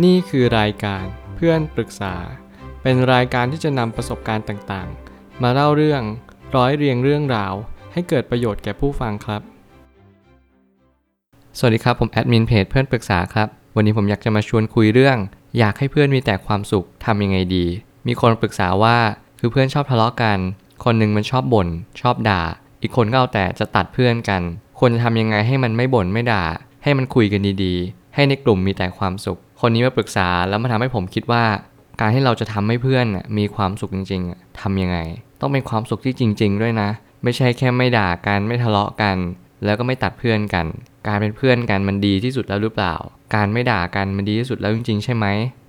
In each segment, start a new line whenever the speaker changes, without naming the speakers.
นี่คือรายการเพื่อนปรึกษา เป็นรายการที่จะนำประสบการณ์ต่างๆ มาเล่าเรื่องร้อยเรียงเรื่องราว ให้เกิดประโยชน์แก่ผู้ฟังครับ สวัสดีครับผมแอดมินเพจเพื่อนปรึกษาครับ วันนี้ผมอยากจะมาชวนคุยเรื่อง อยากให้เพื่อนมีแต่ความสุขทำยังไงดี มีคนปรึกษาว่าคือเพื่อนชอบทะเลาะกัน คนหนึ่งมันชอบบ่นชอบด่า อีกคนก็เอาแต่จะตัดเพื่อนกันควรจะทำยังไงให้มันไม่บ่นไม่ด่า ให้มันคุยกันดีๆ ให้ในกลุ่มมีแต่ความสุข คนนี้มาปรึกษาแล้วมาทำให้ผมคิดว่า การที่เราจะทำให้เพื่อนมีความสุขจริงๆอะทำยังไง ต้องเป็นความสุขที่จริง ๆ ด้วยนะ ไม่ใช่แค่ไม่ด่ากันไม่ทะเลาะกัน แล้วก็ไม่ตัดเพื่อนกัน การเป็นเพื่อนกันมันดีที่สุดแล้วหรือเปล่า การไม่ด่ากันมันดีที่สุดแล้วจริงๆ ใช่ไหม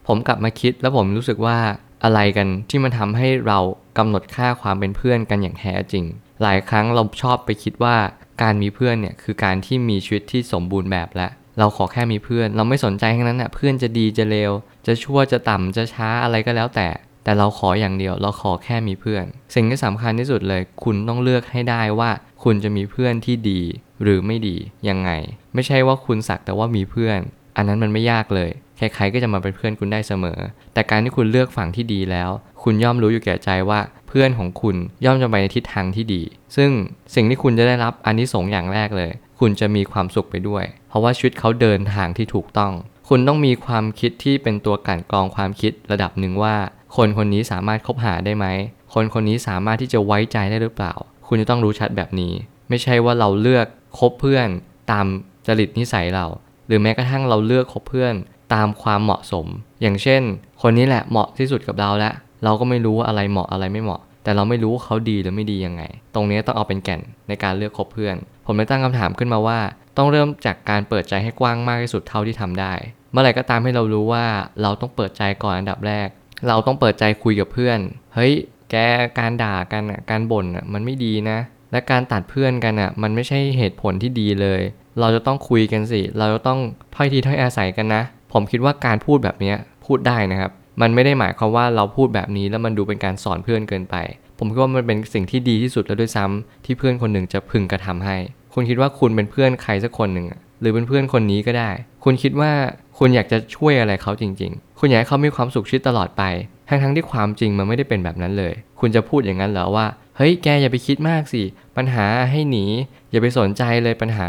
ผมกลับมาคิดแล้วผมรู้สึกว่าอะไรกันที่มันทำให้เรากำหนดค่าความเป็นเพื่อนกันอย่างแท้จริง หลายครั้งเราชอบไปคิดว่าการมีเพื่อนเนี่ยคือการที่มีชีวิตที่สมบูรณ์แบบแล้ว เราขอแค่มีเพื่อน เราไม่สนใจทั้งนั้นน่ะเพื่อนจะดีจะเลวจะชั่วจะต่ำจะช้าอะไรก็แล้วแต่ แต่เราขออย่างเดียว เราขอแค่มีเพื่อน สิ่งที่สำคัญที่สุดเลย คุณต้องเลือกให้ได้ว่า คุณจะมีเพื่อนที่ดีหรือไม่ดียังไง ไม่ใช่ว่าคุณสักแต่ว่ามีเพื่อน อันนั้นมันไม่ยากเลยใครๆก็จะมาเป็นเพื่อนคุณได้เสมอ แต่การที่คุณเลือกฝั่งที่ดีแล้ว คุณย่อมรู้อยู่แก่ใจว่าเพื่อนของคุณย่อมจะไปในทิศทางที่ดี ซึ่งสิ่งที่คุณจะได้รับอันที่สงอย่างแรกเลย คุณจะมีความสุขไปด้วย เพราะว่าชีวิตเขาเดินทางที่ถูกต้อง คุณต้องมีความคิดที่เป็นตัวกั่นกรองความคิดระดับหนึ่งว่า คนคนนี้สามารถคบหาได้ไหม คนคนนี้สามารถที่จะไว้ใจได้หรือเปล่า คุณจะต้องรู้ชัดแบบนี้ ไม่ใช่ว่าเราเลือกคบเพื่อนตามจริตนิสัยเรา หรือแม้กระทั่งเราเลือกคบเพื่อนตามความเหมาะสม อย่างเช่น คนนี้แหละเหมาะที่สุดกับเราแล้วเราก็ไม่รู้ว่าอะไรเหมาะอะไรไม่เหมาะ แต่เราไม่รู้ว่าเขาดีหรือไม่ดียังไง ตรงนี้ต้องเอาเป็นแก่นในการเลือกคบเพื่อน ผมเลยตั้งคำถามขึ้นมาว่า ต้องเริ่มจากการเปิดใจให้กว้างมากที่สุดเท่าที่ทำได้ เมื่อไหร่ก็ตามให้เรารู้ว่าเราต้องเปิดใจก่อนอันดับแรก เราต้องเปิดใจคุยกับเพื่อน เฮ้ย แกการด่ากันอะการบ่นอะมันไม่ดีนะ และการตัดเพื่อนกันอะมันไม่ใช่เหตุผลที่ดีเลย เราจะต้องคุยกันสิ เราจะต้องถ้อยทีถ้อยอาศัยกันนะ ผมคิดว่าการพูดแบบนี้พูดได้นะครับ มันไม่ได้หมายความว่าเราพูดแบบนี้แล้วมันดูเป็นการสอนเพื่อนเกินไป ผมคิดว่ามันเป็นสิ่งที่ดีที่สุดแล้วด้วยซ้ำที่เพื่อนคนหนึ่งจะพึงกระทำให้ คุณคิดว่าคุณเป็นเพื่อนใครสักคนหนึ่งหรือเป็นเพื่อนคนนี้ก็ได้ คุณคิดว่าคุณอยากจะช่วยอะไรเขาจริง ๆ คุณอยากให้เขามีความสุขชีวิตตลอดไปทั้งๆที่ความจริงมันไม่ได้เป็นแบบนั้นเลย คุณจะพูดอย่างนั้นเหรอว่า เฮ้ย แกอย่าไปคิดมากสิ ปัญหาให้หนี อย่าไปสนใจเลยปัญหา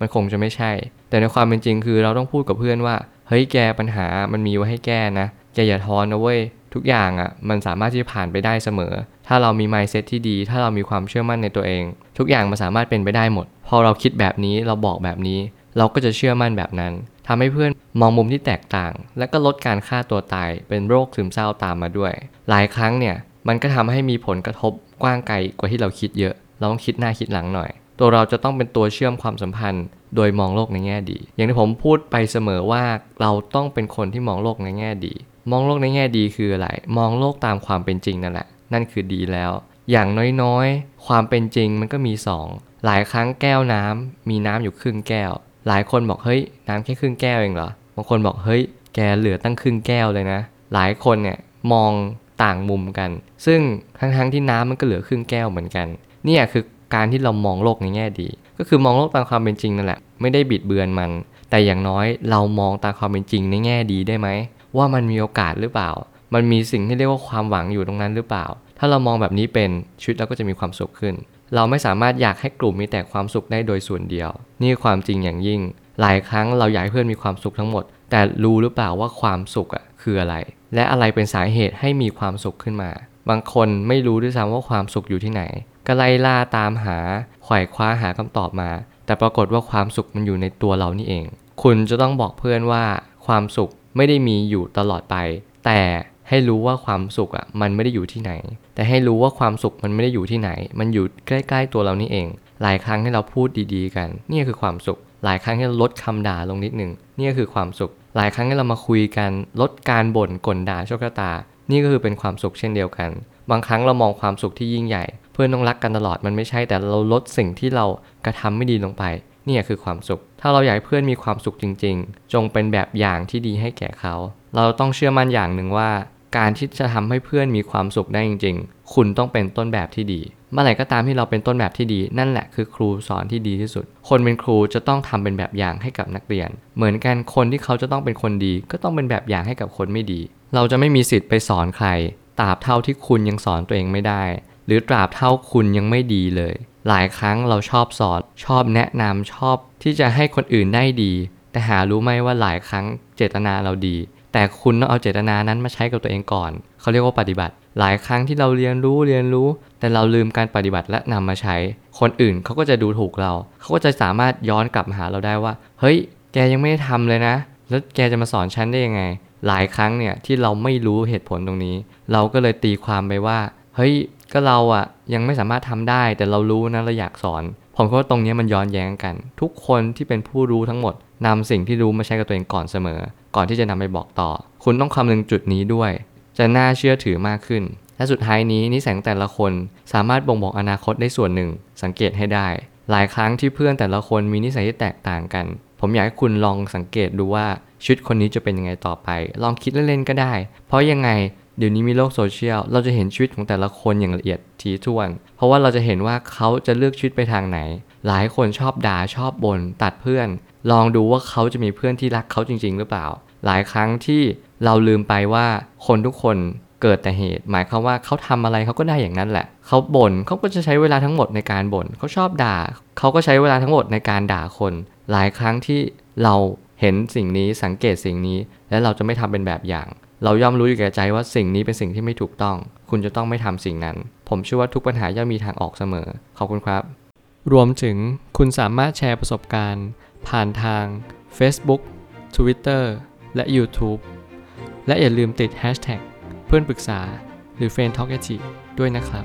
มันคงจะไม่ใช่ แต่ในความเป็นจริงคือเราต้องพูดกับเพื่อนว่า เฮ้ย แกปัญหามันมีไว้ให้แก้นะ แกอย่าท้อนะเว้ย ทุกอย่างอะ่ะมันสามารถที่จะผ่านไปได้เสมอ ถ้าเรามี mindset ที่ดี ถ้าเรามีความเชื่อมั่นในตัวเอง ทุกอย่างมันสามารถเป็นไปได้หมด พอเราคิดแบบนี้เราบอกแบบนี้ เราก็จะเชื่อมั่นแบบนั้นทำให้เพื่อนมองมุมที่แตกต่าง และก็ลดการฆ่าตัวตาย เป็นโรคซึมเศร้าตามมาด้วย หลายครั้งเนี่ยมันก็ทำให้มีผลกระทบกว้างไกลกว่าที่เราคิดเยอะ เราต้องคิดหน้าคิดหลังหน่อย ตัวเราจะต้องเป็นตัวเชื่อมความสัมพันธ์ โดยมองโลกในแง่ดี อย่างที่ผมพูดไปเสมอว่าเราต้องเป็นคนที่มองโลกในแง่ดี มองโลกในแง่ดีคืออะไร มองโลกตามความเป็นจริงนั่นแหละ นั่นคือดีแล้ว อย่างน้อยๆ ความเป็นจริงมันก็มี 2 หลายครั้งแก้วน้ำมีน้ำอยู่ครึ่งแก้ว หลายคนบอกเฮ้ยน้ำแค่ครึ่งแก้วเองเหรอ บางคนบอกเฮ้ยแกเหลือตั้งครึ่งแก้วเลยนะ หลายคนเนี่ยมองต่างมุมกัน ซึ่งทั้งๆที่น้ำมันก็เหลือครึ่งแก้วเหมือนกัน เนี่ยคือการที่เรามองโลกในแง่ดี ก็คือมองโลกตามความเป็นจริงนั่นแหละ ไม่ได้บิดเบือนมัน แต่อย่างน้อยเรามองตามความเป็นจริงในแง่ดีได้ไหม ว่ามันมีโอกาสหรือเปล่า มันมีสิ่งที่เรียกว่าความหวังอยู่ตรงนั้นหรือเปล่า ถ้าเรามองแบบนี้เป็นชีวิตเราก็จะมีความสุขขึ้น เราไม่สามารถอยากให้กลุ่มมีแต่ความสุขได้โดยส่วนเดียว นี่ความจริงอย่างยิ่ง หลายครั้งเราอยากให้เพื่อนมีความสุขทั้งหมด แต่รู้หรือเปล่าว่าความสุขอะคืออะไร และอะไรเป็นสาเหตุให้มีความสุขขึ้นมา บางคนไม่รู้ด้วยซ้ำว่าความสุขอยู่ที่ไหน ก็ไล่ล่าตามหาไขว่คว้าหาคำตอบมา แต่ปรากฏว่าความสุขมันอยู่ในตัวเรานี่เอง คุณจะต้องบอกเพื่อนว่าความสุข ไม่ได้มีอยู่ตลอดไป แต่ให้รู้ว่าความสุขอะมันไม่ได้อยู่ที่ไหน แต่ให้รู้ว่าความสุขมันไม่ได้อยู่ที่ไหน มันอยู่ใกล้ ๆ ตัวเรานี่เอง หลายครั้งให้เราพูดดีๆ กัน นี่คือความสุข หลายครั้งให้เราลดคำด่าลงนิดหนึ่งนี่คือความสุข หลายครั้งให้เรามาคุยกันลดการบ่นกลด่าโชคชะตา นี่ก็คือเป็นความสุขเช่นเดียวกัน บางครั้งเรามองความสุขที่ยิ่งใหญ่ เพื่อนต้องรักกันตลอดมันไม่ใช่แต่เราลดสิ่งที่เรากระทำไม่ดีลงไป นี่คือความสุข ถ้าเราอยากให้เพื่อนมีความสุขจริง ๆ จงเป็นแบบอย่างที่ดีให้แก่เขา เราต้องเชื่อมั่นอย่างหนึ่งว่า การที่จะทำให้เพื่อนมีความสุขได้จริง ๆ คุณต้องเป็นต้นแบบที่ดีเมื่อไหร่ก็ตามที่เราเป็นต้นแบบที่ดี นั่นแหละคือครูสอนที่ดีที่สุด คนเป็นครูจะต้องทำเป็นแบบอย่างให้กับนักเรียน เหมือนกันคนที่เขาจะต้องเป็นคนดี ก็ต้องเป็นแบบอย่างให้กับคนไม่ดี เราจะไม่มีสิทธิ์ไปสอนใครตราบเท่าที่คุณยังสอนตัวเองไม่ได้ หรือตราบเท่าคุณยังไม่ดีเลย หลายครั้งเราชอบสอนชอบแนะนำชอบที่จะให้คนอื่นได้ดี แต่หารู้ไหมว่าหลายครั้งเจตนาเราดี แต่คุณต้องเอาเจตนานั้นมาใช้กับตัวเองก่อน เขาเรียกว่าปฏิบัติ หลายครั้งที่เราเรียนรู้เรียนรู้ แต่เราลืมการปฏิบัติและนำมาใช้ คนอื่นเขาก็จะดูถูกเรา เขาก็จะสามารถย้อนกลับมาหาเราได้ว่า เฮ้ย แกยังไม่ได้ทำเลยนะ แล้วแกจะมาสอนฉันได้ยังไง หลายครั้งเนี่ยที่เราไม่รู้เหตุผลตรงนี้ เราก็เลยตีความไปว่า เฮ้ย ก็เราอะยังไม่สามารถทำได้ แต่เรารู้นะเราอยากสอน ผมคิดว่าตรงนี้มันย้อนแย้งกัน ทุกคนที่เป็นผู้รู้ทั้งหมดนำสิ่งที่รู้มาใช้กับตัวเองก่อนเสมอ ก่อนที่จะนำไปบอกต่อ คุณต้องคำนึงจุดนี้ด้วย จะน่าเชื่อถือมากขึ้น และสุดท้ายนี้นิสัยของแต่ละคนสามารถบ่งบอกอนาคตได้ส่วนหนึ่ง สังเกตให้ได้ หลายครั้งที่เพื่อนแต่ละคนมีนิสัยที่แตกต่างกัน ผมอยากให้คุณลองสังเกตดูว่าชีวิตคนนี้จะเป็นยังไงต่อไป ลองคิดเล่นๆก็ได้ เพราะยังไง เดี๋ยวนี้มีโลกโซเชียล เราจะเห็นชีวิตของแต่ละคนอย่างละเอียดถี่วน เพราะว่าเราจะเห็นว่าเขาจะเลือกชีวิตไปทางไหน หลายคนชอบด่าชอบบน่นตัดเพื่อน ลองดูว่าเขาจะมีเพื่อนที่รักเขาจริง ๆ หรือเปล่า หลายครั้งที่เราลืมไปว่าคนทุกคนเกิดแต่เหตุ หมายความว่าเขาทำอะไรเขาก็ได้อย่างนั้นแหละ เขาบ่นเขาก็จะใช้เวลาทั้งหมดในการบ่นเขาชอบด่า เขาก็ใช้เวลาทั้งหมดในการด่าคน หลายครั้งที่เราเห็นสิ่งนี้สังเกตสิ่งนี้ และเราจะไม่ทำเป็นแบบอย่าง เราย่อมรู้อยู่แก่ใจว่าสิ่งนี้เป็นสิ่งที่ไม่ถูกต้อง คุณจะต้องไม่ทำสิ่งนั้น ผมเชื่อว่าทุกปัญหาย่อมมีทางออกเสมอ ขอบคุณครับ รวมถึงคุณสามารถแชร์ประสบการณ์ ผ่านทาง Facebook Twitter และ YouTube และอย่าลืมติด Hashtag เพื่อนปรึกษาหรือ f r ร e n d t a l k ด้วยนะครับ